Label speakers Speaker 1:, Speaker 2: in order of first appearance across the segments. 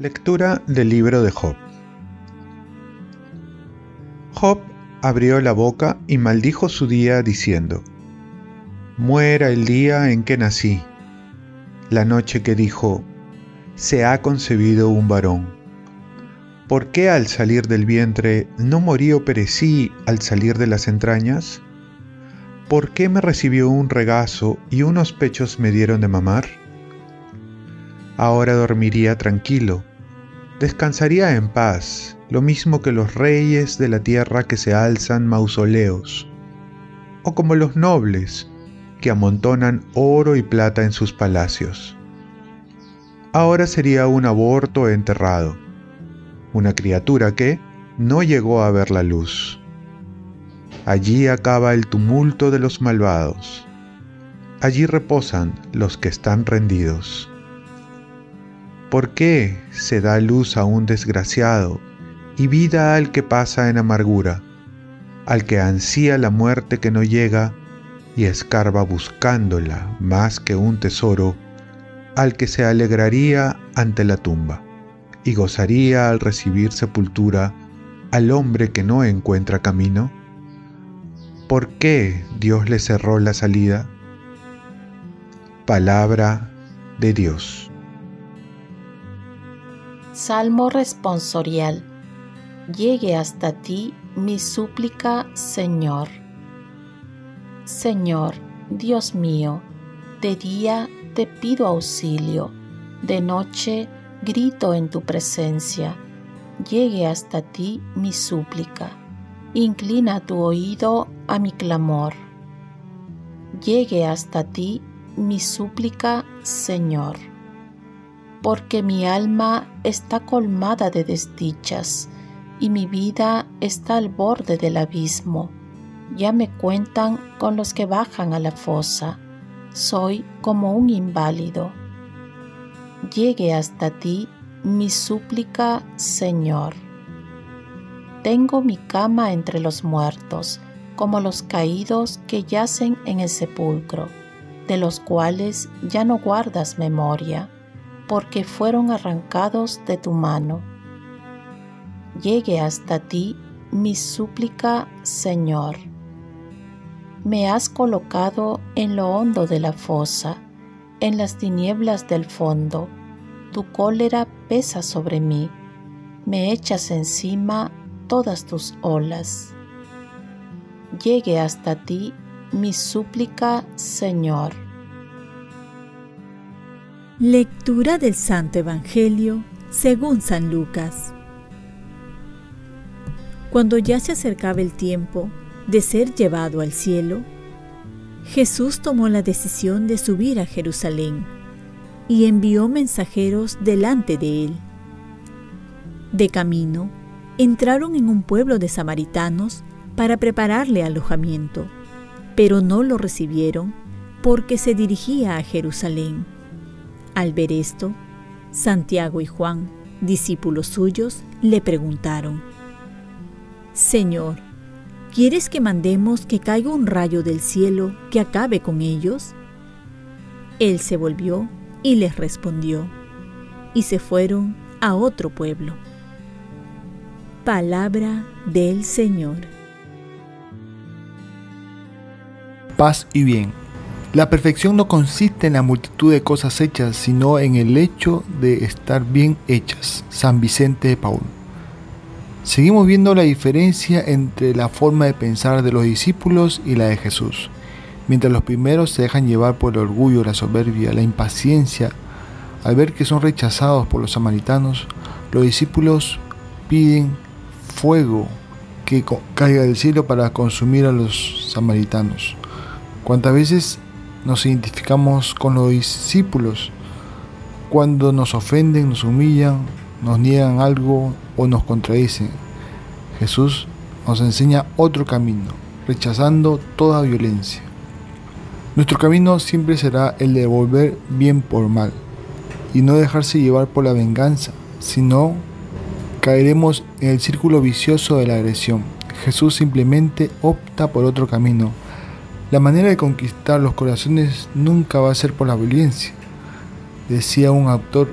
Speaker 1: Lectura del libro de Job. Job abrió la boca y maldijo su día diciendo, Muera el día en que nací, la noche que dijo, se ha concebido un varón. ¿Por qué al salir del vientre no morí o perecí al salir de las entrañas? ¿Por qué me recibió un regazo y unos pechos me dieron de mamar? Ahora dormiría tranquilo descansaría en paz, lo mismo que los reyes de la tierra que se alzan mausoleos, o como los nobles que amontonan oro y plata en sus palacios. Ahora sería un aborto enterrado, una criatura que no llegó a ver la luz. Allí acaba el tumulto de los malvados. Allí reposan los que están rendidos. ¿Por qué se da luz a un desgraciado y vida al que pasa en amargura, al que ansía la muerte que no llega y escarba buscándola más que un tesoro, al que se alegraría ante la tumba y gozaría al recibir sepultura al hombre que no encuentra camino? ¿Por qué Dios le cerró la salida? Palabra de Dios.
Speaker 2: Salmo responsorial. Llegue hasta ti mi súplica, Señor. Señor, Dios mío, de día te pido auxilio, de noche grito en tu presencia. Llegue hasta ti mi súplica. Inclina tu oído a mi clamor. Llegue hasta ti mi súplica, Señor porque mi alma está colmada de desdichas y mi vida está al borde del abismo. Ya me cuentan con los que bajan a la fosa. Soy como un inválido. Llegue hasta ti mi súplica, Señor. Tengo mi cama entre los muertos, como los caídos que yacen en el sepulcro, de los cuales ya no guardas memoria porque fueron arrancados de tu mano. Llegue hasta ti mi súplica, Señor. Me has colocado en lo hondo de la fosa, en las tinieblas del fondo. Tu cólera pesa sobre mí, me echas encima todas tus olas. Llegue hasta ti mi súplica, Señor.
Speaker 3: Lectura del Santo Evangelio según San Lucas. Cuando ya se acercaba el tiempo de ser llevado al cielo, Jesús tomó la decisión de subir a Jerusalén y envió mensajeros delante de él. De camino, entraron en un pueblo de samaritanos para prepararle alojamiento, pero no lo recibieron porque se dirigía a Jerusalén. Al ver esto, Santiago y Juan, discípulos suyos, le preguntaron, Señor, ¿quieres que mandemos que caiga un rayo del cielo que acabe con ellos? Él se volvió y les respondió, y se fueron a otro pueblo. Palabra del Señor.
Speaker 4: Paz y bien. La perfección no consiste en la multitud de cosas hechas, sino en el hecho de estar bien hechas. San Vicente de Paul. Seguimos viendo la diferencia entre la forma de pensar de los discípulos y la de Jesús. Mientras los primeros se dejan llevar por el orgullo, la soberbia, la impaciencia, al ver que son rechazados por los samaritanos, los discípulos piden fuego que caiga del cielo para consumir a los samaritanos. ¿Cuántas veces nos identificamos con los discípulos cuando nos ofenden, nos humillan, nos niegan algo o nos contradicen. Jesús nos enseña otro camino, rechazando toda violencia. Nuestro camino siempre será el de devolver bien por mal y no dejarse llevar por la venganza, sino caeremos en el círculo vicioso de la agresión. Jesús simplemente opta por otro camino. La manera de conquistar los corazones nunca va a ser por la violencia. Decía un autor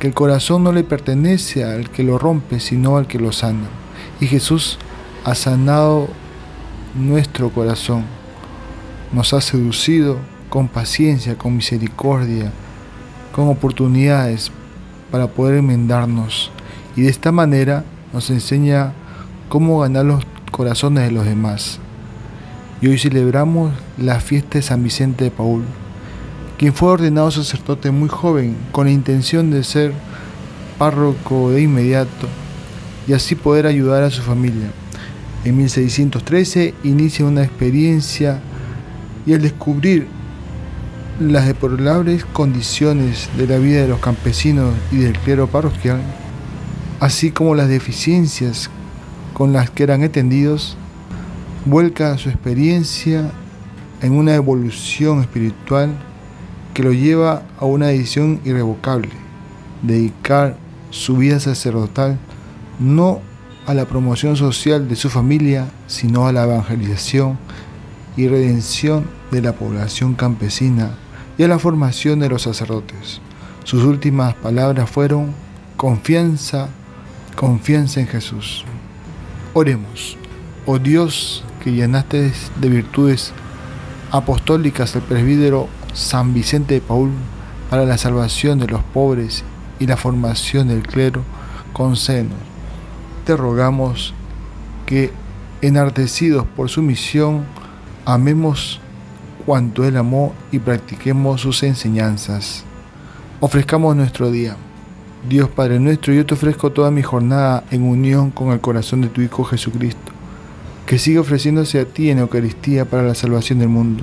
Speaker 4: que el corazón no le pertenece al que lo rompe, sino al que lo sana. Y Jesús ha sanado nuestro corazón, nos ha seducido con paciencia, con misericordia, con oportunidades para poder enmendarnos. Y de esta manera nos enseña cómo ganar los corazones de los demás. Y hoy celebramos la fiesta de San Vicente de Paul, quien fue ordenado sacerdote muy joven con la intención de ser párroco de inmediato y así poder ayudar a su familia. En 1613 inicia una experiencia y al descubrir las deplorables condiciones de la vida de los campesinos y del clero parroquial, así como las deficiencias con las que eran atendidos, vuelca su experiencia en una evolución espiritual que lo lleva a una decisión irrevocable, dedicar su vida sacerdotal no a la promoción social de su familia, sino a la evangelización y redención de la población campesina y a la formación de los sacerdotes. Sus últimas palabras fueron confianza, confianza en Jesús. Oremos, oh Dios que llenaste de virtudes apostólicas al presbítero San Vicente de Paul para la salvación de los pobres y la formación del clero, concédenos. Te rogamos que, enardecidos por su misión, amemos cuanto Él amó y practiquemos sus enseñanzas. Ofrezcamos nuestro día. Dios Padre nuestro, yo te ofrezco toda mi jornada en unión con el corazón de tu Hijo Jesucristo, que siga ofreciéndose a ti en Eucaristía para la salvación del mundo.